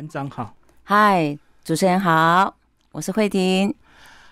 团长好，嗨，主持人好，我是慧婷。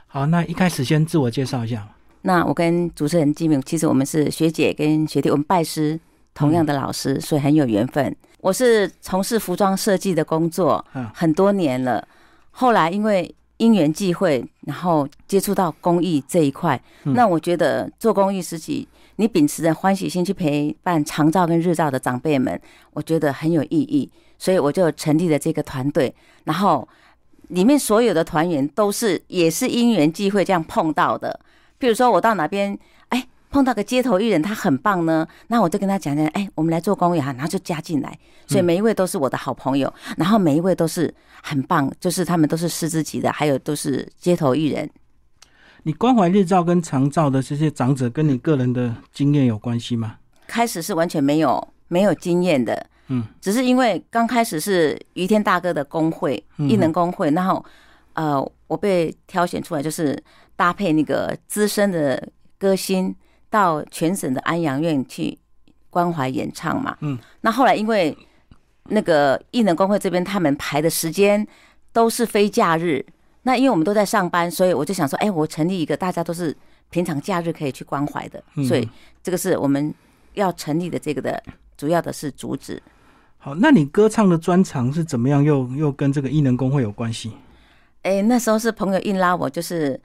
好，那一开始先自我介绍一下。那我跟主持人金明，其实我们是学姐跟学弟，我们拜师同样的老师，所以很有缘分。我是从事服装设计的工作很多年了，后来因为因缘际会，然后接触到公益这一块。那我觉得做公益实际，你秉持着欢喜心去陪伴长照跟日照的长辈们，我觉得很有意义。所以我就成立了这个团队，然后里面所有的团员都是也是因缘际会这样碰到的。比如说我到哪边，哎，碰到个街头艺人，他很棒呢，那我就跟他讲讲，哎，我们来做公益哈，然后就加进来。所以每一位都是我的好朋友，然后每一位都是很棒，就是他们都是师资级的，还有都是街头艺人。你关怀日照跟长照的这些长者，跟你个人的经验有关系吗？开始是完全没有没有经验的。嗯，只是因为刚开始是于天大哥的工会，艺能工会，然后呃，我被挑选出来，就是搭配那个资深的歌星到全省的安养院去关怀演唱嘛。嗯，那后来因为那个艺能工会这边他们排的时间都是非假日，那因为我们都在上班，所以我就想说，哎，我成立一个大家都是平常假日可以去关怀的，所以这个是我们要成立的这个的主要的是主旨。好，那你歌唱的专长是怎么样？又又跟这个艺能工会有关系？哎，那时候是朋友硬拉我，就是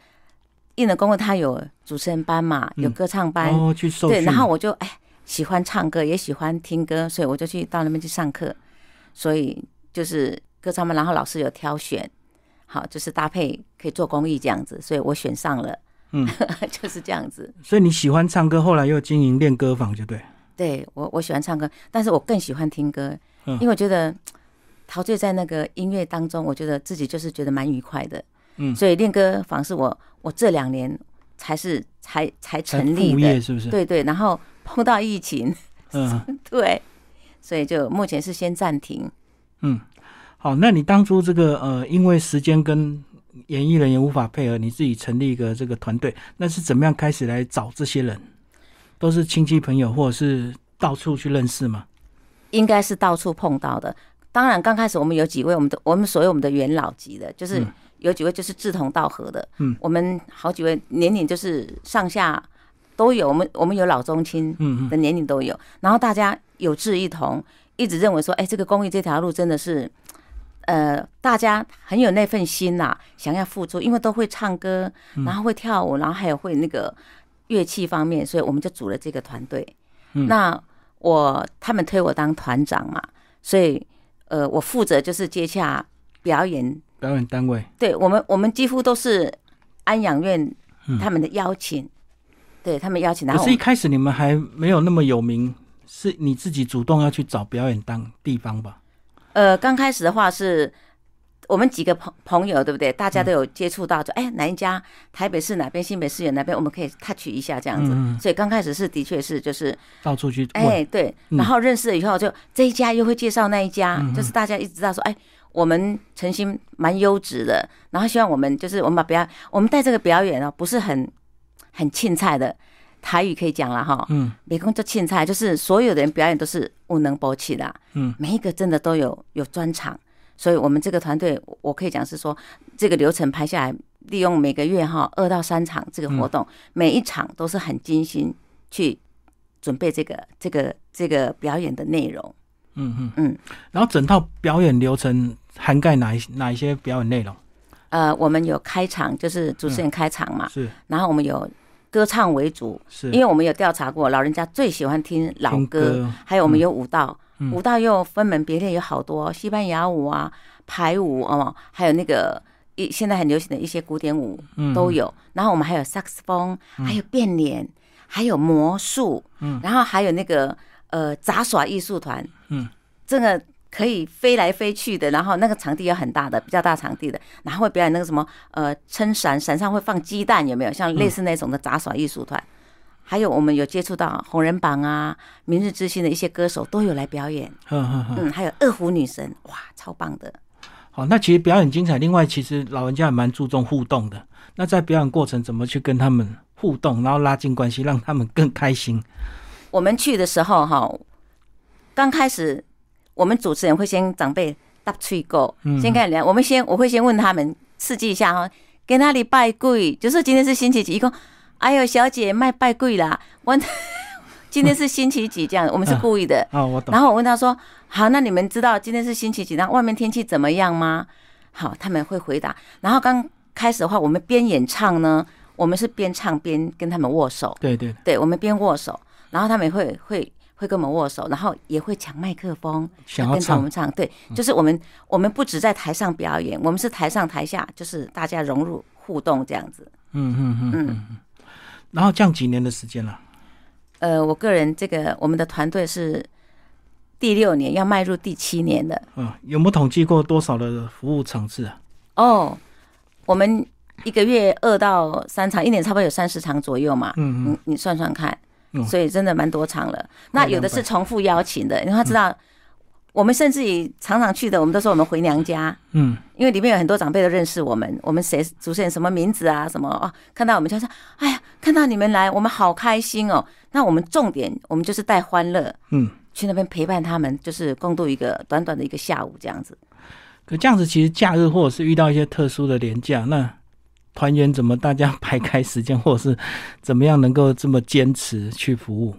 艺能工会他有主持人班嘛，有歌唱班哦，去受对，然后我就哎喜欢唱歌，也喜欢听歌，所以我就去到那边去上课。所以就是歌唱班，然后老师有挑选，好，就是搭配可以做公益这样子，所以我选上了。嗯，就是这样子。所以你喜欢唱歌，后来又经营练歌房，就对。对我，我喜欢唱歌，但是我更喜欢听歌，因为我觉得陶醉在那个音乐当中，我觉得自己就是觉得蛮愉快的。嗯，所以练歌房是我我这两年才是才才成立的，是不是？对对，然后 碰到疫情，嗯，对，所以就目前是先暂停。嗯，好，那你当初这个呃，因为时间跟演艺人员无法配合，你自己成立一个这个团队，那是怎么样开始来找这些人？都是亲戚朋友，或者是到处去认识吗？应该是到处碰到的。当然，刚开始我们有几位，我们的我们所谓我们的元老级的，就是有几位就是志同道合的。嗯，我们好几位年龄就是上下都有，我们我们有老中青嗯的年龄都有。然后大家有志一同，一直认为说，哎，这个公益这条路真的是，呃，大家很有那份心呐，想要付出，因为都会唱歌，然后会跳舞，然后还有会那个。乐器方面，所以我们就组了这个团队。那我他们推我当团长嘛，所以呃，我负责就是接洽表演表演单位。对我们，我们几乎都是安养院他们的邀请，对他们邀请。可是一开始你们还没有那么有名，是你自己主动要去找表演当地方吧？呃，刚开始的话是。我们几个朋朋友对不对？大家都有接触到，就哎哪一家台北市哪边、新北市有哪边，我们可以 touch 一下这样子。所以刚开始是的确是就是到处去哎对，然后认识了以后，就这一家又会介绍那一家，就是大家一直知道说哎，我们诚心蛮优质的，然后希望我们就是我们把表我们带这个表演哦，不是很很青菜的台语可以讲了哈，嗯，美工作青菜，就是所有的人表演都是无能博起的，嗯，每一个真的都有有专场。所以，我们这个团队，我可以讲是说，这个流程拍下来，利用每个月哈二到三场这个活动，每一场都是很精心去准备这个这个这个表演的内容。嗯嗯嗯。然后，整套表演流程涵盖哪一哪一些表演内容？呃，我们有开场，就是主持人开场嘛。是。然后我们有歌唱为主，是因为我们有调查过，老人家最喜欢听老歌，还有我们有舞蹈。舞蹈又分门别类，有好多西班牙舞啊、排舞哦，还有那个一现在很流行的一些古典舞都有。然后我们还有萨克斯风，还有变脸，还有魔术，嗯，然后还有那个呃杂耍艺术团，嗯，这个可以飞来飞去的，然后那个场地有很大的，比较大场地的，然后会表演那个什么呃撑伞，伞上会放鸡蛋，有没有？像类似那种的杂耍艺术团。还有我们有接触到红人榜啊、明日之星的一些歌手都有来表演，嗯，还有二胡女神，哇，超棒的。好，那其实表演精彩。另外，其实老人家也蛮注重互动的。那在表演过程怎么去跟他们互动，然后拉近关系，让他们更开心？我们去的时候哈，刚开始我们主持人会先长辈搭吹够，先看两，我们先我会先问他们刺激一下哈，给那里拜跪，就是今天是星期几，一共，哎呦小姐卖拜贵啦，我 今天是星期几这样，我们是故意的 啊，我懂。然后我问他说，好，那你们知道今天是星期几，然后外面天气怎么样吗？好，他们会回答。然后刚开始的话，我们边演唱呢，我们是边唱边跟他们握手，对对，对我们边握手，然后他们会会。会跟我们握手，然后也会抢麦克风，想跟着我们唱。对，就是我们，我们不止在台上表演，我们是台上台下，就是大家融入互动这样子。嗯嗯嗯嗯。然后这样几年的时间了？呃，我个人这个我们的团队是第六年，要迈入第七年的。嗯，有没有统计过多少的服务场次啊？哦，我们一个月二到三场，一年差不多有三十场左右嘛。嗯嗯，你算算看。所以真的蛮多场了，那有的是重复邀请的，因为他知道我们甚至于常常去的，我们都说我们回娘家，嗯，因为里面有很多长辈都认识我们，我们谁主持人什么名字啊，什么哦，看到我们就说，哎呀，看到你们来，我们好开心哦。那我们重点，我们就是带欢乐，嗯，去那边陪伴他们，就是共度一个短短的一个下午这样子。可这样子，其实假日或者是遇到一些特殊的年假，那。团员怎么大家排开时间，或者是怎么样能够这么坚持去服务？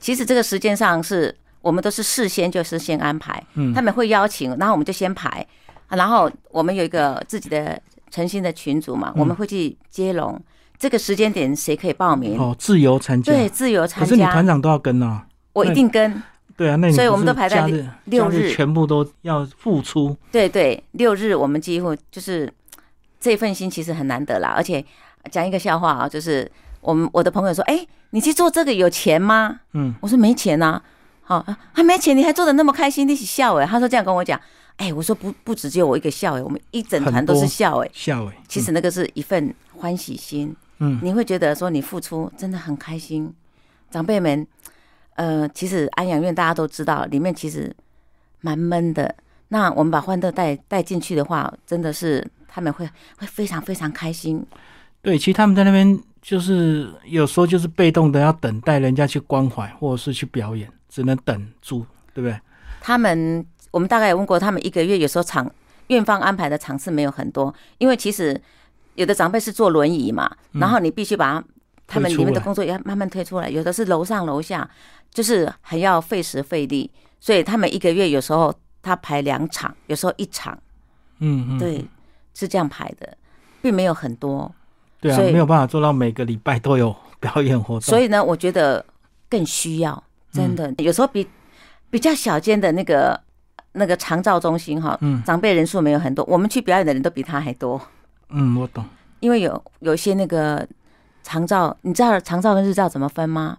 其实这个时间上是我们都是事先就是先安排，嗯，他们会邀请，然后我们就先排，然后我们有一个自己的诚心的群组嘛，我们会去接龙，这个时间点谁可以报名？哦，自由参加，对，自由参加。可是你团长都要跟啊，我一定跟。对啊，那所以我们都排在六日，全部都要付出。对对，六日我们几乎就是。这份心其实很难得啦，而且讲一个笑话啊，就是我们我的朋友说：“哎，你去做这个有钱吗？”嗯，我说没钱呐，好，还没钱，你还做的那么开心，一起笑哎。他说这样跟我讲，哎，我说不不只只有我一个笑哎，我们一整团都是笑哎，笑哎。其实那个是一份欢喜心，嗯，你会觉得说你付出真的很开心。长辈们，呃，其实安养院大家都知道，里面其实蛮闷的。那我们把欢乐带带进去的话，真的是。他们会会非常非常开心，对，其实他们在那边就是有时候就是被动的要等待人家去关怀或者是去表演，只能等住，对不对？他们我们大概也问过，他们一个月有时候场院方安排的场次没有很多，因为其实有的长辈是坐轮椅嘛，然后你必须把他们里面的工作要慢慢推出来，有的是楼上楼下，就是还要费时费力，所以他们一个月有时候他排两场，有时候一场，嗯嗯，对。是这样排的，并没有很多，对啊，没有办法做到每个礼拜都有表演活动。所以呢，我觉得更需要，真的有时候比比较小间的那个那个长照中心哈，嗯，长辈人数没有很多，我们去表演的人都比他还多。嗯，我懂。因为有有一些那个长照，你知道长照跟日照怎么分吗？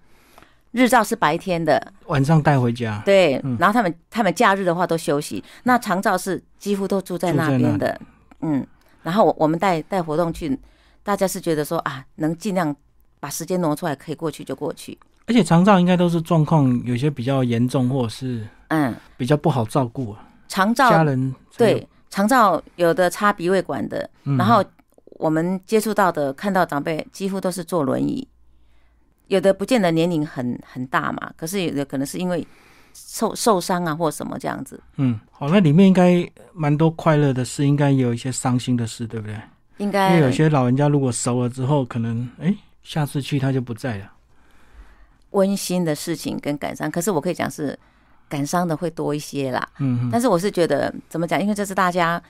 日照是白天的，晚上带回家。对，然后他们他们假日的话都休息，那长照是几乎都住在那边的。嗯，然后我我们带带活动去，大家是觉得说啊，能尽量把时间挪出来，可以过去就过去。而且长照应该都是状况有些比较严重，或者是嗯比较不好照顾啊。长照家人对长照有的插鼻胃管的，然后我们接触到的看到长辈几乎都是坐轮椅，有的不见得年龄很很大嘛，可是有的可能是因为。受受伤啊，或什么这样子？嗯，好，那里面应该蛮多快乐的事，应该也有一些伤心的事，对不对？应该，因为有些老人家如果熟了之后，可能哎，下次去他就不在了。温馨的事情跟感伤，可是我可以讲是感伤的会多一些啦。嗯，但是我是觉得怎么讲？因为这是大家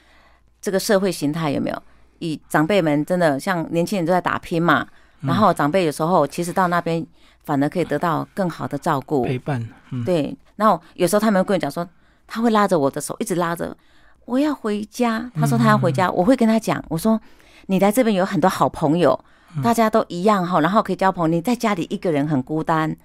这个社会形态有没有？以长辈们真的像年轻人都在打拼嘛，然后长辈有时候其实到那边反而可以得到更好的照顾陪伴。对。然后有时候他们跟我讲说，他会拉着我的手，一直拉着我要回家。他说他要回家，我会跟他讲，我说你来这边有很多好朋友，大家都一样哈，然后可以交朋友。你在家里一个人很孤单，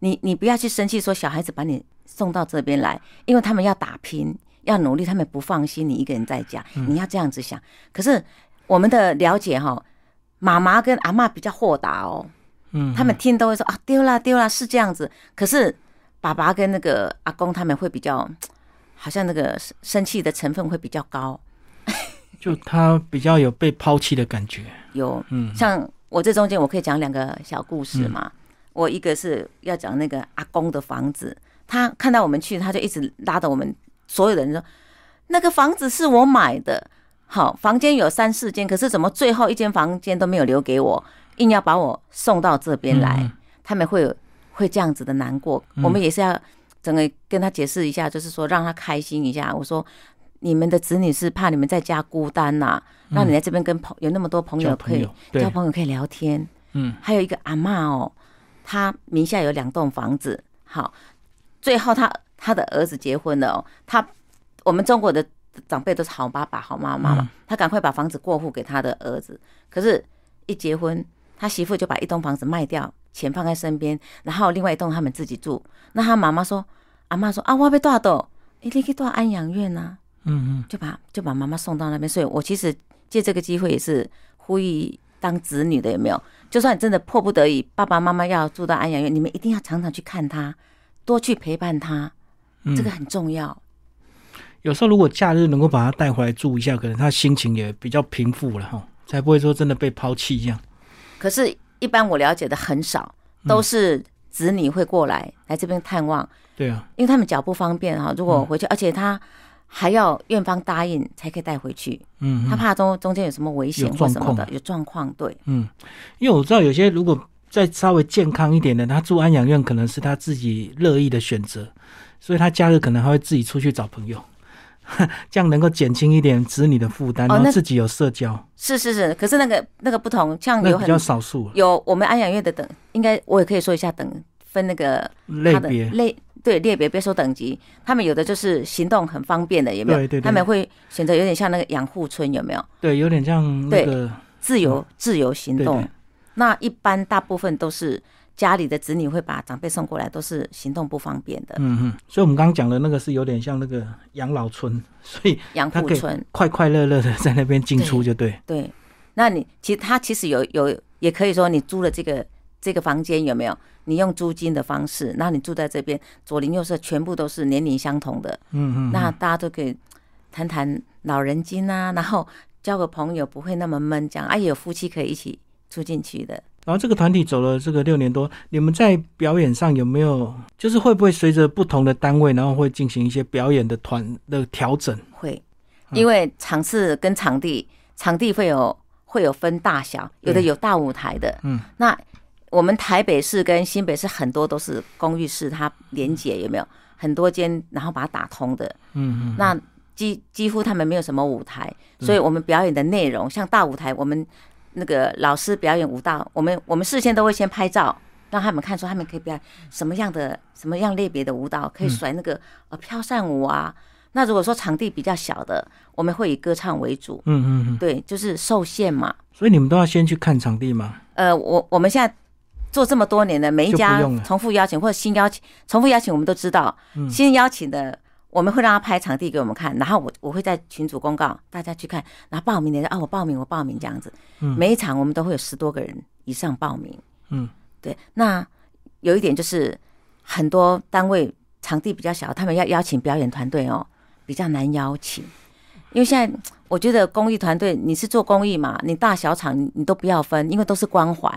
你你不要去生气，说小孩子把你送到这边来，因为他们要打拼，要努力，他们不放心你一个人在家。你要这样子想。可是我们的了解哈，妈妈跟阿妈比较豁达哦，嗯，他们听都会说啊丢了丢了是这样子，可是。爸爸跟那个阿公他们会比较，好像那个生气的成分会比较高，就他比较有被抛弃的感觉。有，嗯，像我这中间我可以讲两个小故事嘛。我一个是要讲那个阿公的房子，他看到我们去，他就一直拉着我们所有的人说：“那个房子是我买的，好，房间有三四间，可是怎么最后一间房间都没有留给我，硬要把我送到这边来？他们会有会这样子的难过。我们也是要整个跟他解释一下，就是说让他开心一下。我说你们的子女是怕你们在家孤单呐，让你在这边跟朋有那么多朋友可以交朋友可以聊天。嗯，还有一个阿妈哦，她名下有两栋房子，好，最后她她的儿子结婚了哦，她我们中国的长辈都是好爸爸好妈妈嘛，他赶快把房子过户给他的儿子，可是，一结婚，他媳妇就把一栋房子卖掉，钱放在身边，然后另外一栋他们自己住。那他妈妈说，阿妈说啊，我要被多少栋？你可以多安养院呐，嗯嗯，就把就把妈妈送到那边。所以我其实借这个机会也是呼吁当子女的有没有？就算真的迫不得已，爸爸妈妈要住到安养院，你们一定要常常去看他，多去陪伴他，这个很重要。有时候如果假日能够把他带回来住一下，可能他心情也比较平复了哈，才不会说真的被抛弃一样。可是，一般我了解的很少，都是子女会过来来这边探望。对啊，因为他们脚不方便哈，如果回去，而且他。还要院方答应才可以带回去，嗯，他怕中中间有什么危险或什么的，有状况，对，嗯，因为我知道有些如果再稍微健康一点的，他住安养院可能是他自己乐意的选择，所以他假日可能还会自己出去找朋友，这样能够减轻一点子女的负担，然后自己有社交。是是是，可是那个那个不同，像有比较少数，有我们安养院的等，应该我也可以说一下等分那个类别。类。对列别别说等级，他们有的就是行动很方便的，有没有？对对。他们会选择有点像那个养护村，有没有？对，有点像那个自由自由行动。那一般大部分都是家里的子女会把长辈送过来，都是行动不方便的。嗯嗯。所以我们刚刚讲的那个是有点像那个养老村，所以养护村快快乐乐的在那边进出就对。对。那你其实他其实有有也可以说你租了这个这个房间有没有？你用租金的方式，那你住在这边，左邻右舍全部都是年龄相同的，嗯嗯，那大家都可以谈谈老人经啊，然后交个朋友，不会那么闷，这样啊，有夫妻可以一起住进去的。然后这个团体走了这个六年多，你们在表演上有没有，就是会不会随着不同的单位，然后会进行一些表演的团的调整？会，因为场次跟场地，场地会有会有分大小，有的有大舞台的，嗯，那。我们台北市跟新北市很多都是公寓式，它连接有没有很多间，然后把它打通的。嗯嗯。那几几乎他们没有什么舞台，所以我们表演的内容像大舞台，我们那个老师表演舞蹈，我们我们事先都会先拍照，让他们看出他们可以表演什么样的什么样类别的舞蹈，可以甩那个呃飘扇舞啊。那如果说场地比较小的，我们会以歌唱为主。嗯嗯嗯。对，就是受限嘛。所以你们都要先去看场地吗？呃，我我们现在。做这么多年的每一家重复邀请或者新邀请，重复邀请我们都知道，新邀请的我们会让他拍场地给我们看，然后我我会在群组公告大家去看，然后报名的人啊我报名我报名这样子，每一场我们都会有十多个人以上报名，嗯，对，那有一点就是很多单位场地比较小，他们要邀请表演团队哦，比较难邀请，因为现在我觉得公益团队你是做公益嘛，你大小场你都不要分，因为都是关怀。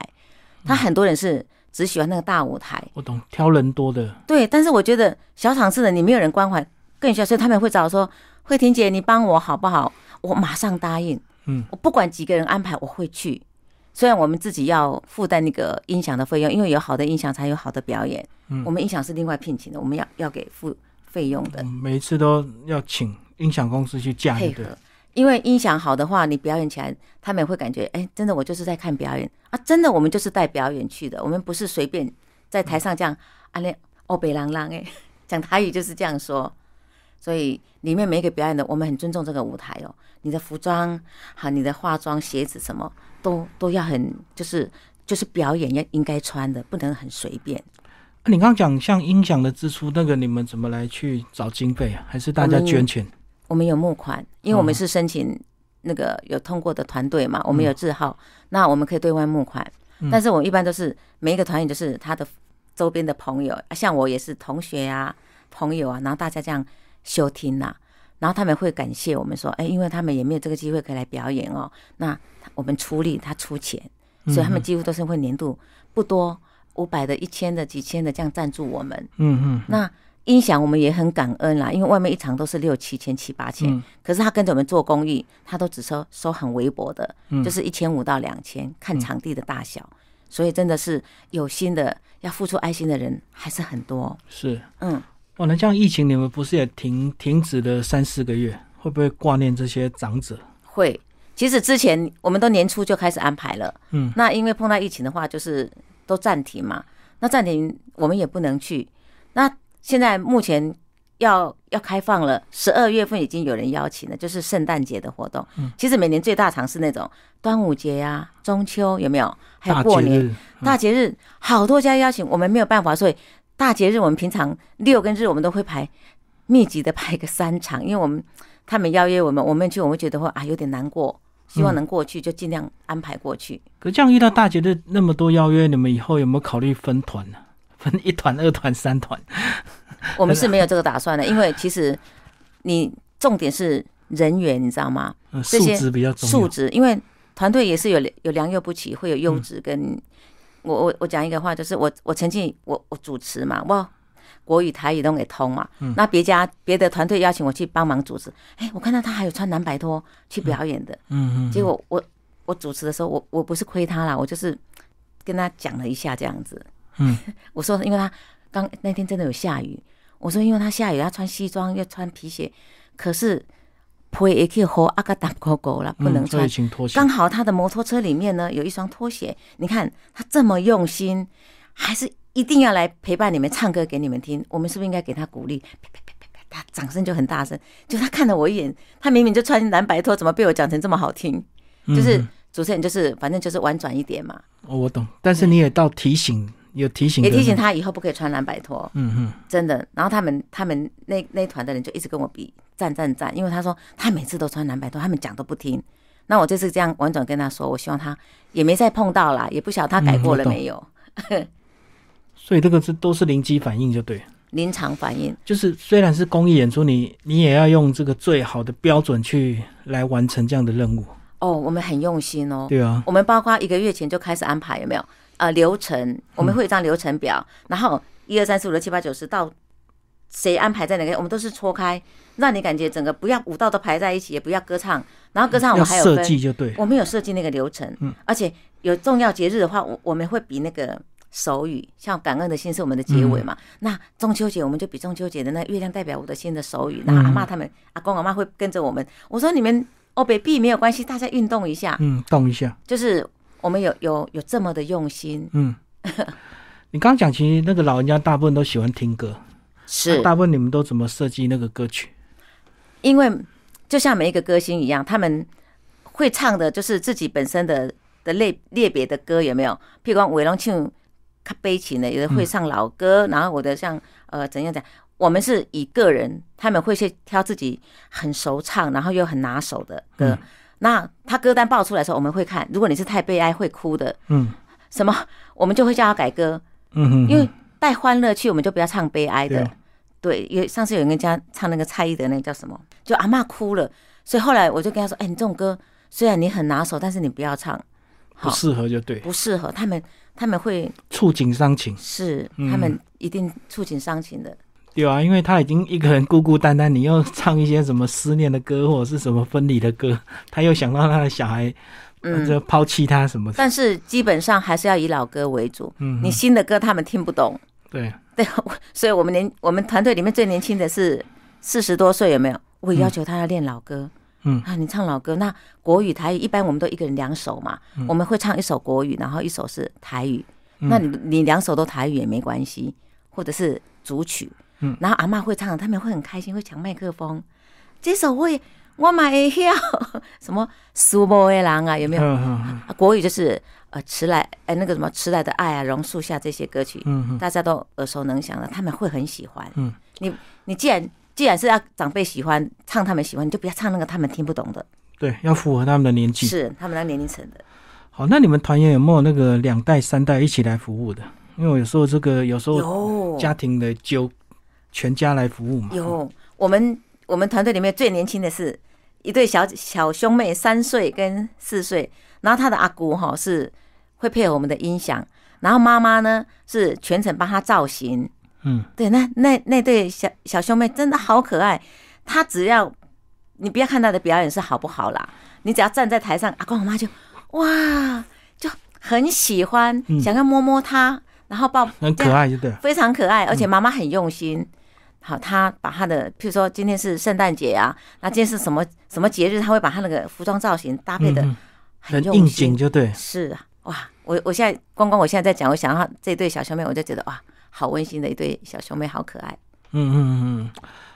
他很多人是只喜欢那个大舞台，我懂，挑人多的。对，但是我觉得小场次的你没有人关怀，更需要，所以他们会找说慧婷姐，你帮我好不好？我马上答应。嗯，我不管几个人安排，我会去。虽然我们自己要负担那个音响的费用，因为有好的音响才有好的表演。嗯，我们音响是另外聘请的，我们要要给付费用的。每一次都要请音响公司去架配合。因为音响好的话，你表演起来，他们也会感觉，哎，真的，我就是在看表演啊！真的，我们就是带表演去的，我们不是随便在台上这样啊，那哦北朗朗哎，讲台语就是这样说。所以里面每一个表演的，我们很尊重这个舞台哦。你的服装好，你的化妆、鞋子什么都都要很，就是就是表演要应该穿的，不能很随便。你刚刚讲像音响的支出，那个你们怎么来去找经费啊？还是大家捐钱？我们有募款，因为我们是申请那个有通过的团队嘛，我们有字号，那我们可以对外募款。但是我们一般都是每一个团员就是他的周边的朋友，像我也是同学啊、朋友啊，然后大家这样休听呐，然后他们会感谢我们说，哎，因为他们也没有这个机会可以来表演哦，那我们出力，他出钱，所以他们几乎都是会年度不多五百的、一千的、几千的这样赞助我们。嗯嗯，那。音响我们也很感恩啦，因为外面一场都是六七千、七八千，可是他跟着我们做公益，他都只收收很微薄的，就是一千五到两千，看场地的大小。所以真的是有心的要付出爱心的人还是很多。是，嗯，哦，那像疫情，你们不是也停停止了三四个月？会不会挂念这些长者？会。其实之前我们都年初就开始安排了，嗯，那因为碰到疫情的话，就是都暂停嘛。那暂停我们也不能去。那现在目前要要开放了，十二月份已经有人邀请了，就是圣诞节的活动。嗯，其实每年最大场是那种端午节呀、中秋有没有？还有过年大节日，好多家邀请，我们没有办法，所以大节日我们平常六跟日我们都会排密集的排个三场，因为我们他们邀约我们，我们去我们觉得会啊有点难过。希望能过去，就尽量安排过去。可这样遇到大节日那么多邀约，你们以后有没有考虑分团呢？分一团、二团、三团？我们是没有这个打算的，因为其实你重点是人员，你知道吗？素质比较重素质，因为团队也是有有良莠不齐，会有优质。跟我我我讲一个话，就是我我曾经我我主持嘛，我。国语、台语都给通嘛？那别家别的团队邀请我去帮忙主持，哎，我看到他还有穿蓝白拖去表演的，嗯嗯，结果我我主持的时候，我我不是亏他啦，我就是跟他讲了一下这样子，嗯，我说因为他刚那天真的有下雨，我说因为他下雨，他穿西装又穿皮鞋，可是可以和阿嘎达狗狗了，不能穿拖鞋。刚好他的摩托车里面呢有一双拖鞋，你看他这么用心，还是。一定要来陪伴你们，唱歌给你们听。我们是不是应该给他鼓励？啪啪啪啪啪，他掌声就很大声。就他看了我一眼，他明明就穿蓝白拖，怎么被我讲成这么好听？就是主持人，就是反正就是婉转一点嘛。哦，我懂。但是你也到提醒，有提醒，也提醒他以后不可以穿蓝白拖。嗯哼，真的。然后他们他们那那团的人就一直跟我比赞赞赞，因为他说他每次都穿蓝白拖，他们讲都不听。那我这次这样婉转跟他说，我希望他也没再碰到啦，也不晓得他改过了没有。所以这个是都是临机反应，就对。临场反应就是虽然是公益演出，你你也要用这个最好的标准去来完成这样的任务。哦，我们很用心哦。对啊。我们包括一个月前就开始安排，有没有？呃，流程我们会有一张流程表，然后一二三四五六七八九十到谁安排在哪个，我们都是错开，让你感觉整个不要舞蹈都排在一起，也不要歌唱，然后歌唱我们还有设计就对。我们有设计那个流程，嗯，而且有重要节日的话，我我们会比那个。手语像感恩的心是我们的结尾嘛？那中秋节我们就比中秋节的那月亮代表我的心的手语，那阿妈他们阿公阿妈会跟着我们。我说你们哦，北壁没有关系，大家运动一下，嗯，动一下，就是我们有有有这么的用心。嗯，你刚刚讲，其实那个老人家大部分都喜欢听歌，是大部分你们都怎么设计那个歌曲？因为就像每一个歌星一样，他们会唱的就是自己本身的的类列别的歌，有没有？譬如讲伟龙庆。他悲情的，有的会唱老歌，然后我的像呃怎样讲，我们是以个人，他们会去挑自己很熟唱，然后又很拿手的歌。那他歌单报出来的时候，我们会看，如果你是太悲哀会哭的，嗯，什么，我们就会叫他改歌，嗯哼因为带欢乐去，我们就不要唱悲哀的。对，因为上次有人家唱那个蔡依的那个叫什么，就阿妈哭了，所以后来我就跟他说，哎，你这种歌虽然你很拿手，但是你不要唱，不适合就对，不适合他们。他们会触景伤情，是他们一定触景伤情的。对啊，因为他已经一个人孤孤单单，你又唱一些什么思念的歌，或者是什么分离的歌，他又想到他的小孩，嗯，就抛弃他什么。但是基本上还是要以老歌为主。嗯，你新的歌他们听不懂。对 对，所以我们年我们团队里面最年轻的是四十多岁，有没有？我也要求他要练老歌。嗯啊，你唱老歌，那国语、台语一般我们都一个人两首嘛，我们会唱一首国语，然后一首是台语。那你你两首都台语也没关系，或者是主曲。嗯，然后阿妈会唱，他们会很开心，会抢麦克风。这首会我买票，什么苏波的郎啊，有没有？国语就是呃迟来哎那个什么迟来的爱啊，榕树下这些歌曲，嗯大家都耳熟能详的，他们会很喜欢。嗯，你你既然。既然是要长辈喜欢唱，他们喜欢，你就不要唱那个他们听不懂的。对，要符合他们的年纪，是他们的年龄层的。好，那你们团员有没有那个两代、三代一起来服务的？因为有时候这个有时候家庭的就全家来服务嘛。有，我们我们团队里面最年轻的是一对小小兄妹，三岁跟四岁。然后他的阿姑哈是会配合我们的音响，然后妈妈呢是全程帮他造型。嗯，对，那那那对小小兄妹真的好可爱。他只要你不要看他的表演是好不好啦，你只要站在台上，阿公阿妈就哇，就很喜欢，想要摸摸他，然后抱，很可爱，就对，非常可爱，而且妈妈很用心。好，他把他的，譬如说今天是圣诞节啊，那今天是什么什么节日，他会把他那个服装造型搭配的很应景，就对。是啊，哇，我我现在光光我现在在讲，我想到这对小兄妹，我就觉得哇，好温馨的一对小兄妹，好可爱。嗯嗯嗯嗯，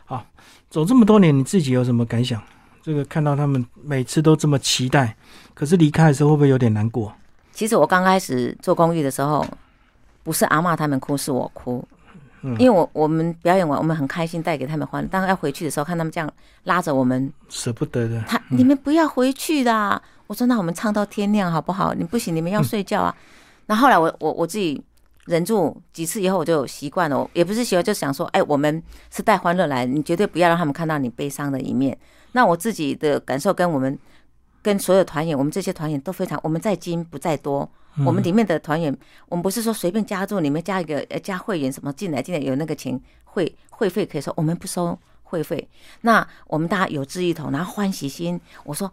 好，走这么多年，你自己有什么感想？这个看到他们每次都这么期待，可是离开的时候会不会有点难过？其实我刚开始做公寓的时候，不是阿妈他们哭，是我哭。因为我我们表演完，我们很开心，带给他们欢乐。当要回去的时候，看他们这样拉着我们，舍不得的。他你们不要回去的，我说那我们唱到天亮好不好？你不行，你们要睡觉啊。那后来我我我自己忍住几次以后，我就习惯了。也不是习惯，就想说，哎，我们是带欢乐来，你绝对不要让他们看到你悲伤的一面。那我自己的感受跟我们跟所有团员，我们这些团员都非常，我们在精不在多。我们里面的团员，我们不是说随便加入，你们加一个呃加会员什么进来进来有那个钱会会费可以收，我们不收会费。那我们大家有志一同，然后欢喜心，我说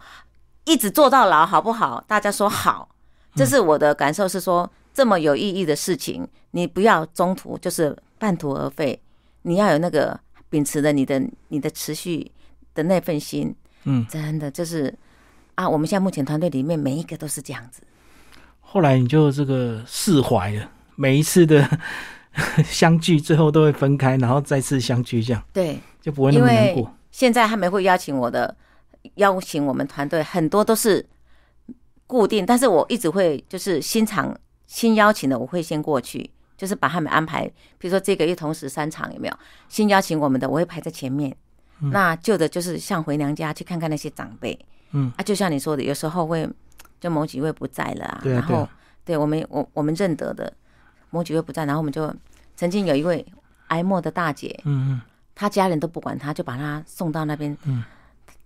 一直做到老好不好？大家说好，这是我的感受是说这么有意义的事情，你不要中途就是半途而废，你要有那个秉持的你的你的持续的那份心，嗯，真的就是啊，我们现在目前团队里面每一个都是这样子。后来你就这个释怀了，每一次的 相聚，最后都会分开，然后再次相聚，这样对，就不会那么难过。现在他们会邀请我的，邀请我们团队很多都是固定，但是我一直会就是新场新邀请的，我会先过去，就是把他们安排，比如说这个月同时三场有没有新邀请我们的，我会排在前面。那旧的就是像回娘家去看看那些长辈，嗯。啊，就像你说的，有时候会。就某几位不在了啊，然后对我们我我们认得的某几位不在，然后我们就曾经有一位哀莫的大姐，嗯嗯，她家人都不管她，就把她送到那边，嗯，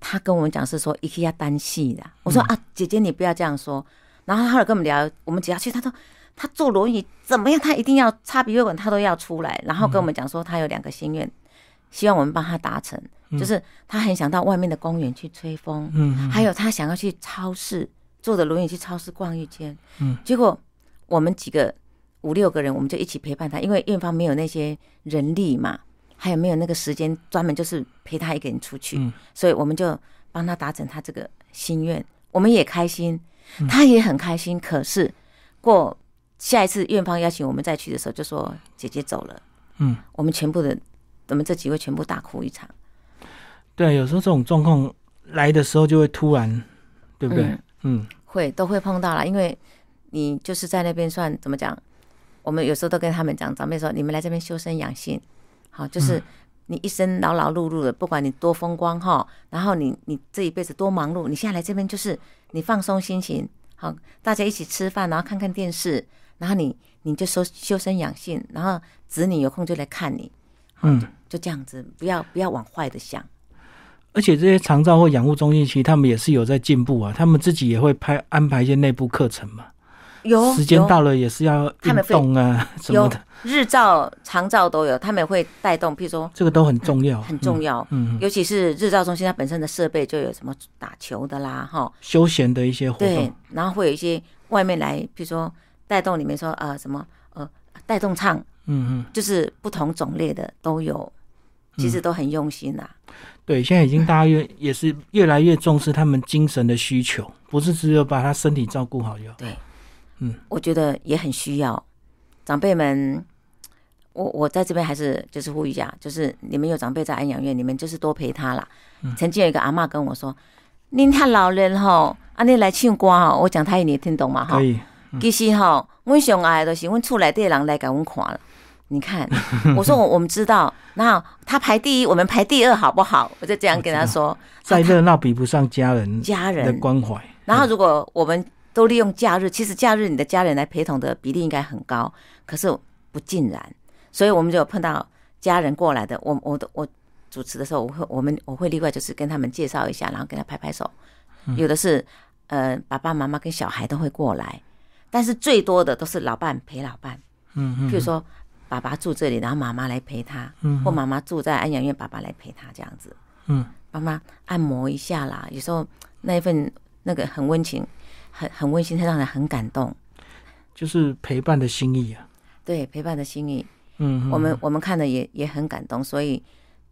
她跟我们讲是说一定要单戏的，我说啊姐姐你不要这样说，然后后来跟我们聊，我们只要去，她说她坐轮椅怎么样，她一定要插鼻胃管，她都要出来，然后跟我们讲说她有两个心愿，希望我们帮他达成，就是他很想到外面的公园去吹风，嗯，还有他想要去超市。坐着轮椅去超市逛一圈，嗯，结果我们几个五六个人，我们就一起陪伴他，因为院方没有那些人力嘛，还有没有那个时间专门就是陪他一个人出去，嗯，所以我们就帮他达成他这个心愿，我们也开心，他也很开心。可是过下一次院方邀请我们再去的时候，就说姐姐走了，嗯，我们全部的我们这几位全部大哭一场。对，有时候这种状况来的时候就会突然，对不对？嗯，会都会碰到了，因为你就是在那边算怎么讲？我们有时候都跟他们讲，长辈说你们来这边修身养性，好，就是你一生劳劳碌碌的，不管你多风光哈，然后你你这一辈子多忙碌，你现在来这边就是你放松心情，好，大家一起吃饭，然后看看电视，然后你你就修修身养性，然后子女有空就来看你，嗯，就这样子，不要不要往坏的想。而且这些长照或养护中心，其实他们也是有在进步啊。他们自己也会拍安排一些内部课程嘛。有时间到了也是要运动啊 什么的。日照、长照都有，他们会带动，譬如说这个都很重要，很重要。嗯，尤其是日照中心，它本身的设备就有什么打球的啦，哈，休闲的一些活动。对，然后会有一些外面来，譬如说带动里面说啊什么呃带动唱，嗯嗯，就是不同种类的都有，其实都很用心呐。对，现在已经大家越也是越来越重视他们精神的需求，不是只有把他身体照顾好就好。对，嗯，我觉得也很需要长辈们。我我在这边还是就是呼吁一下，就是你们有长辈在安养院，你们就是多陪他啦。曾经有一个阿妈跟我说：“您太老人吼，啊，你来唱歌吼，我讲台语你听懂吗？哈，可以。其实吼，我上爱的是我厝内底人来给我看了。”你看，我说我我们知道，那他排第一，我们排第二，好不好？我就这样跟他说。再热闹比不上家人家人的关怀。然后如果我们都利用假日，其实假日你的家人来陪同的比例应该很高，可是不尽然。所以我们就碰到家人过来的，我我我主持的时候，我会我们我会例外就是跟他们介绍一下，然后跟他拍拍手。有的是呃爸爸妈妈跟小孩都会过来，但是最多的都是老伴陪老伴。嗯嗯。譬如说。爸爸住这里，然后妈妈来陪他，嗯或妈妈住在安养院，爸爸来陪他这样子。嗯，帮妈按摩一下啦，有时候那一份那个很温情，很很温馨，会让人很感动。就是陪伴的心意啊。对，陪伴的心意，嗯，嗯我们我们看的也也很感动，所以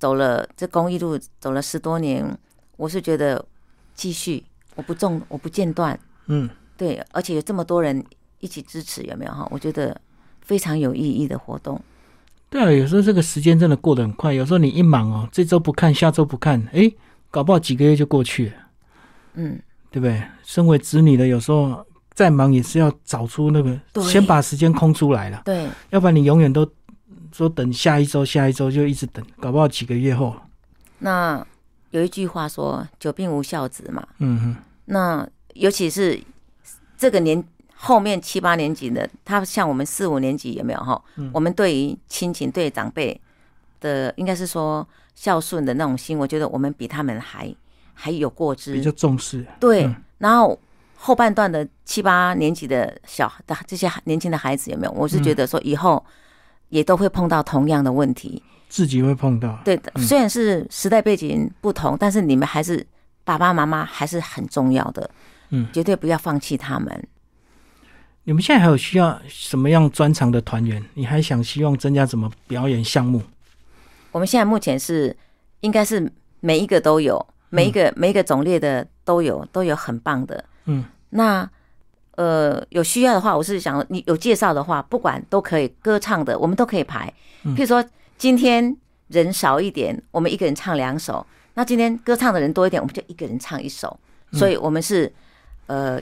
走了这公益路走了十多年，我是觉得继续，我不中，我不间断，嗯，对，而且有这么多人一起支持，有没有哈？我觉得非常有意义的活动。对啊，有时候这个时间真的过得很快，有时候你一忙哦，这周不看，下周不看，哎，搞不好几个月就过去了，嗯，对不对？身为子女的，有时候再忙也是要找出那个，先把时间空出来了，对，要不然你永远都说等下一周，下一周就一直等，搞不好几个月后，那有一句话说“久病无孝子”嘛，嗯哼，那尤其是这个年后面七八年级的，他像我们四五年级有没有哈？嗯我们对于亲情、对长辈的，应该是说孝顺的那种心，我觉得我们比他们还还有过之比。较重视，对，嗯然后后半段的七八年级的小的这些年轻的孩子有没有？我是觉得说以后也都会碰到同样的问题。自己会碰到，对虽然是时代背景不同，但是你们还是爸爸妈妈还是很重要的，嗯，绝对不要放弃他们。你们现在还有需要什么样专长的团员？你还想希望增加什么表演项目？我们现在目前是应该是每一个都有，每一个、每一个种类的都有，都有很棒的。嗯，那呃有需要的话，我是想你有介绍的话，不管都可以，歌唱的我们都可以排。嗯譬如说今天人少一点，我们一个人唱两首；那今天歌唱的人多一点，我们就一个人唱一首。嗯所以我们是呃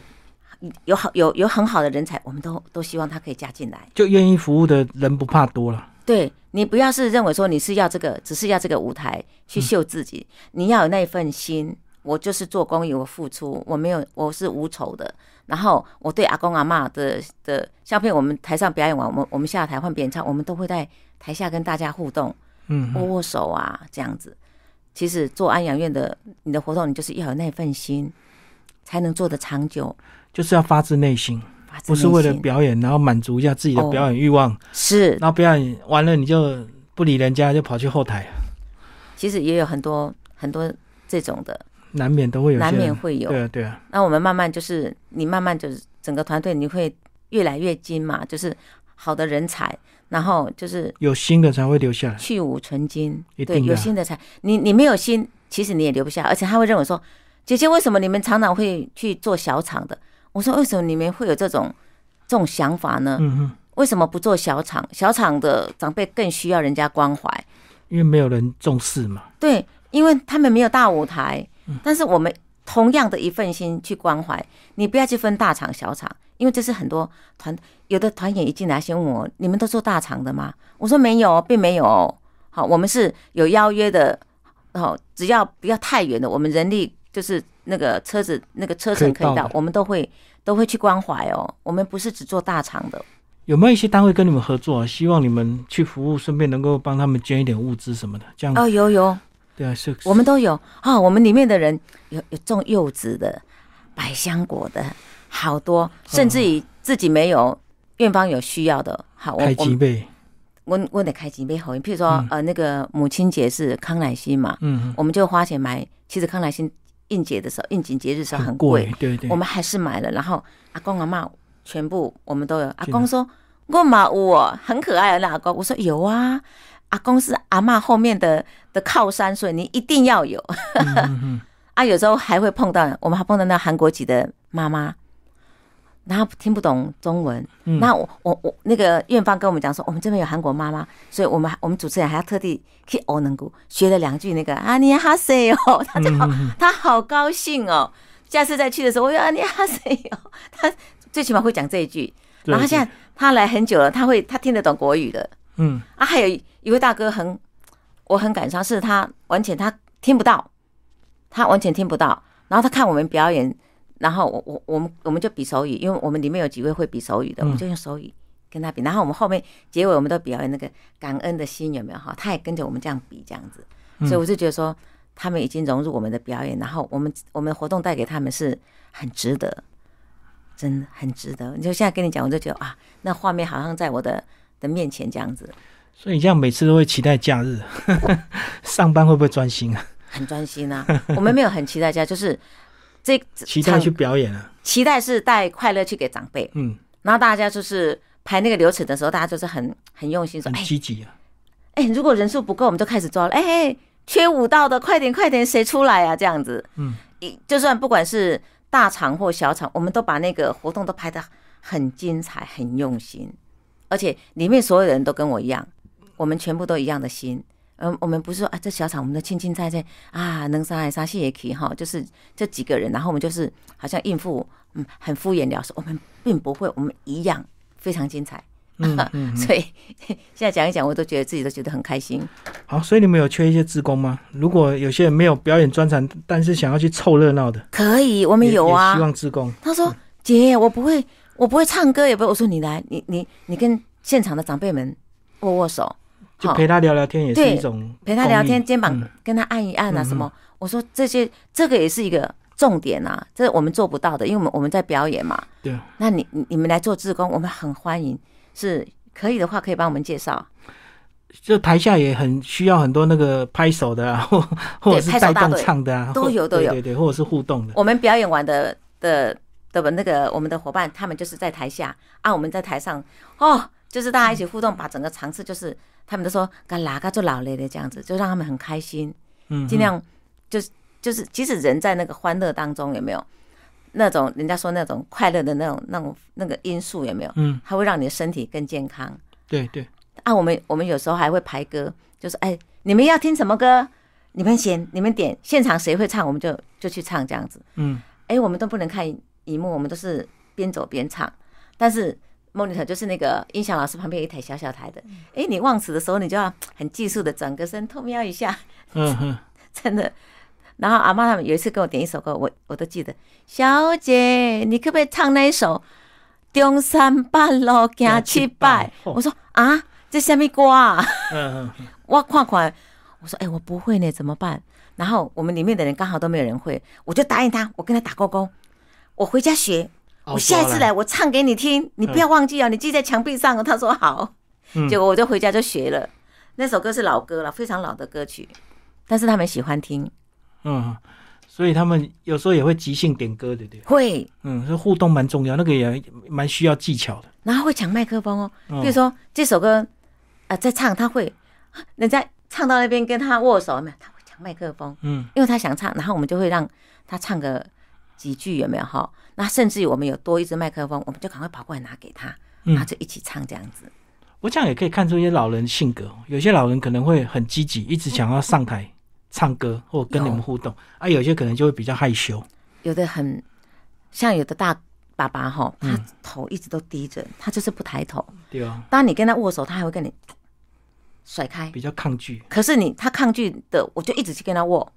有好有有很好的人才，我们都都希望他可以加进来。就愿意服务的人不怕多了。对你不要是认为说你是要这个，只是要这个舞台去秀自己，你要有那份心。我就是做公益，我付出，我没有，我是无酬的。然后我对阿公阿嬷的的，相片我们台上表演完，我们我们下台换别人唱，我们都会在台下跟大家互动，嗯握握手啊，这样子。其实做安养院的，你的活动，你就是要有那份心，才能做得长久。就是要发自内心，不是为了表演，然后满足一下自己的哦表演欲望，是，然后表演完了你就不理人家，就跑去后台，其实也有很多很多这种的，难免都会有。难免会有。对啊，对啊，那我们慢慢就是你慢慢就是整个团队你会越来越精嘛，就是好的人才，然后就是有新的才会留下来。去无存精，对，有新的才。你你没有心，其实你也留不下，而且他会认为说，姐姐为什么你们常常会去做小厂的？我说为什么你们会有这种这种想法呢？为什么不做小厂？小厂的长辈更需要人家关怀，因为没有人重视嘛。对，因为他们没有大舞台，嗯但是我们同样的一份心去关怀，你不要去分大厂小厂，因为这是很多团有的团员一进来先问我，你们都做大厂的吗？我说没有，并没有。好，我们是有邀约的，好，只要不要太远的，我们人力就是那个车子那个车程可以到我们都会都会去关怀哦。我们不是只做大厂的，有没有一些单位跟你们合作、啊？希望你们去服务，顺便能够帮他们捐一点物资什么的，这样、哦，有有，对啊，是我们都有。啊、我们里面的人有有种柚子的、百香果的，好多，甚至于自己没有，院方有需要的。好，我开我机备，我我得开几杯好运，譬如说、嗯。呃那个母亲节是康乃馨嘛，嗯。我们就花钱买。其实康乃馨应节的时候，应景节日的时，候很贵贵，，对对，我们还是买了。然后阿公阿妈全部我们都有。阿公说：“我嘛有哦，很可爱的那阿公。”我说：“有啊，阿公是阿妈后面的的靠山，所以你一定要有。”嗯嗯嗯 啊，有时候还会碰到，我们还碰到那韩国籍的妈妈，然后听不懂中文，嗯。那我我我那个院方跟我们讲说，我们这边有韩国妈妈，所以我们我们主持人还要特地去欧能谷学了两句那个啊你哈塞哦，他就好、他好高兴哦，下次再去的时候，我说啊你哈塞哦，他最起码会讲这一句，然后他现在他来很久了，他会他听得懂国语的，嗯，啊，还有一位大哥很，我很感伤，是他完全他听不到，他完全听不到。然后他看我们表演，然后我我我们我们就比手语，因为我们里面有几位会比手语的，我们就用手语跟他比。然后我们后面结尾我们都表演那个感恩的心，有没有哈？他也跟着我们这样比这样子，所以我就觉得说他们已经融入我们的表演，然后我们我们的活动带给他们是很值得，真的很值得。你就现在跟你讲，我就觉得啊，那画面好像在我的的面前这样子。所以你这样每次都会期待假日，上班会不会专心啊？很专心啊！我们没有很期待假，就是这期待去表演啊。期待是带快乐去给长辈，嗯，然后大家就是排那个流程的时候，大家就是很很用心，说很积极啊。哎，如果人数不够，我们就开始抓了。哎，缺舞蹈的，快点快点，谁出来啊？这样子，嗯，一就算不管是大场或小场，我们都把那个活动都排的很精彩，很用心，而且里面所有人都跟我一样。我们全部都一样的心，嗯，我们不是说啊，这小厂我们的轻轻菜菜啊，能杀还杀，谢也可以哈，就是这几个人，然后我们就是好像应付，嗯，很敷衍了事。我们并不会，我们一样非常精彩，嗯 嗯，所以现在讲一讲，我都觉得自己都觉得很开心。好，所以你们有缺一些职工吗？如果有些人没有表演专长，但是想要去凑热闹的，可以，我们有啊。希望职工。他说：“姐，我不会，我不会唱歌，也不会。”我说：“你来，你你你跟现场的长辈们握握手。”就陪他聊聊天也是一种陪他聊天，肩膀跟他按一按啊什么。我说这些这个也是一个重点啊，这我们做不到的，因为我们我们在表演嘛。对。那你你们来做志工，我们很欢迎，是可以的话可以帮我们介绍。就台下也很需要很多那个拍手的啊，或或者是带动唱的啊，都有都有对对，或者是互动的。我们表演完的的的那个我们的伙伴，他们就是在台下啊，我们在台上哦。就是大家一起互动，把整个场次就是他们都说干哪个做老累的这样子，就让他们很开心，嗯，尽量就是就是即使人在那个欢乐当中有没有那种人家说那种快乐的那种那种那个因素有没有？嗯，它会让你的身体更健康。对对。啊，我们我们有时候还会排歌，就是哎，你们要听什么歌？你们先，你们点，现场谁会唱，我们就就去唱这样子。嗯。哎，我们都不能看荧幕，我们都是边走边唱，但是。Monitor 就是那个音响老师旁边有一台小小台的，哎，你忘词的时候，你就要很技术的转个身，偷瞄一下，嗯哼，真的。然后阿妈他们有一次给我点一首歌，我我都记得，小姐，你可不可以唱那一首《中山半路行七拜》？我说啊，这什么歌啊？嗯嗯，我看看，我说哎，我不会呢，怎么办？然后我们里面的人刚好都没有人会，我就答应他，我跟他打勾勾，我回家学。我下一次来，我唱给你听，你不要忘记哦，你记在墙壁上哦。他说好，结果我就回家就学了。那首歌是老歌了，非常老的歌曲，但是他们喜欢听。嗯，所以他们有时候也会即兴点歌，对不对？会，嗯，这互动蛮重要，那个也蛮需要技巧的。然后会抢麦克风哦，比如说这首歌啊，在唱，他会人家唱到那边跟他握手，没有？他会抢麦克风，嗯，因为他想唱，然后我们就会让他唱个几句，有没有？哈。那甚至于我们有多一支麦克风，我们就赶快跑过来拿给他，然后就一起唱这样子。我这样也可以看出一些老人性格，有些老人可能会很积极，一直想要上台唱歌或跟你们互动，啊，有些可能就会比较害羞。有的很像有的大爸爸哈，他头一直都低着，他就是不抬头。对啊。当你跟他握手，他还会跟你甩开，比较抗拒。可是你他抗拒的，我就一直去跟他握，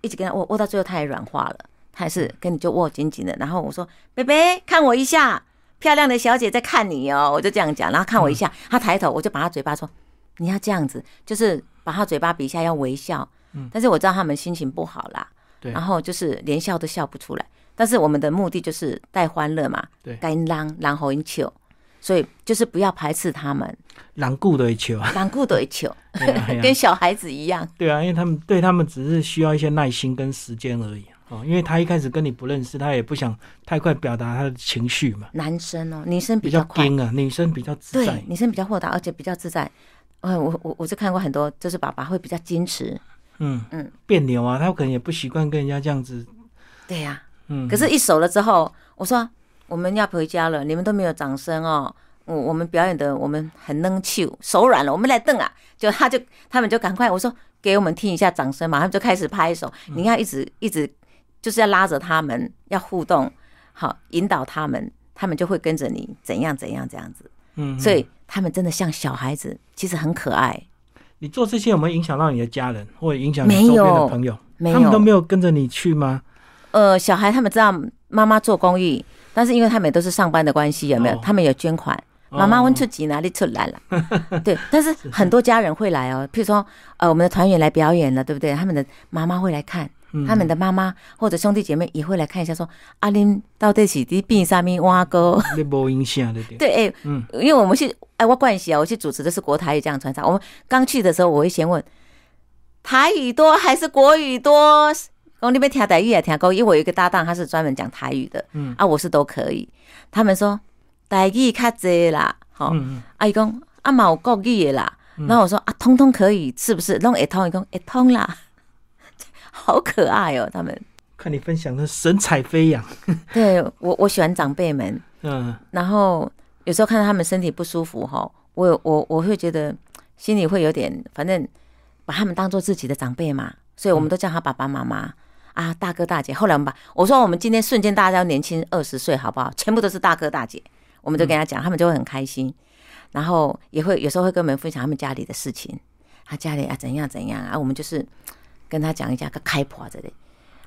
一直跟他握，握到最后他也软化了。还是跟你就握紧紧的，然后我说：“贝贝，看我一下，漂亮的小姐在看你哦。”我就这样讲，然后看我一下，他抬头，我就把他嘴巴说：“你要这样子，就是把他嘴巴比一下，要微笑。”嗯，但是我知道他们心情不好啦，对，然后就是连笑都笑不出来。但是我们的目的就是带欢乐嘛，对，该让然后一球，所以就是不要排斥他们，狼顾的一球，狼顾的一球，跟小孩子一样。对啊，因为他们对他们只是需要一些耐心跟时间而已。哦，因为他一开始跟你不认识，他也不想太快表达他的情绪嘛。男生哦，女生比较快啊，女生比较自在。女生比较豁达，而且比较自在。嗯，我我我是看过很多，就是爸爸会比较矜持。嗯嗯，别扭啊，他可能也不习惯跟人家这样子。对呀，嗯。可是，一熟了之后，我说我们要回家了，你们都没有掌声哦。我我们表演的，我们很能秀，手软了，我们来瞪啊。就他就他们就赶快，我说给我们听一下掌声嘛，他们就开始拍手。你要一直一直。就是要拉着他们，要互动，好引导他们，他们就会跟着你怎样怎样这样子。嗯，所以他们真的像小孩子，其实很可爱。你做这些有没有影响到你的家人，或者影响你周边的朋友？没有，他们都没有跟着你去吗？呃，小孩他们知道妈妈做公益，但是因为他们都是上班的关系，有没有？他们有捐款，妈妈问出几哪里出来了？对，但是很多家人会来哦，譬如说呃，我们的团员来表演了，对不对？他们的妈妈会来看。他们的妈妈或者兄弟姐妹也会来看一下，说阿林到底是伫变啥咪挖沟？你无影响的对，哎，嗯，因为我们是哎，我关系啊，我去主持的是国台语这样传唱。我们刚去的时候，我会先问台语多还是国语多？我那边听台语也听够，因为我有一个搭档，他是专门讲台语的，嗯啊，我是都可以。他们说台语较济啦，好，阿姨讲阿妈有国语的啦，然后我说啊，通通可以，是不是？弄一通一通一通啦，好可爱哦，他们。看你分享的神采飞扬。对我我喜欢长辈们，嗯，然后有时候看到他们身体不舒服哈，我我我会觉得心里会有点，反正把他们当做自己的长辈嘛，所以我们都叫他爸爸妈妈。啊，大哥大姐，后来我们把我说我们今天瞬间大家要年轻二十岁，好不好？全部都是大哥大姐，我们就跟他讲，他们就会很开心，然后也会有时候会跟我们分享他们家里的事情，他家里啊怎样怎样啊，我们就是跟他讲一下个开破这里，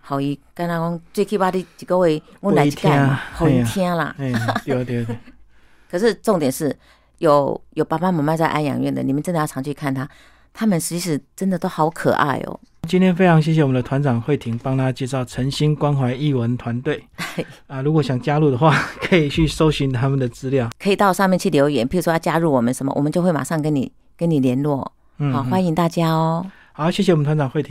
好伊跟他讲最起码的几个位我来听，好一听啦，对对对。可是重点是有有爸爸妈妈在安养院的，你们真的要常去看他，他们其实真的都好可爱哦。今天非常谢谢我们的团长慧婷帮他介绍诚心关怀译文团队 啊，如果想加入的话，可以去搜寻他们的资料，可以到上面去留言，譬如说要加入我们什么，我们就会马上跟你跟你联络。好，欢迎大家哦。好，谢谢我们团长慧婷。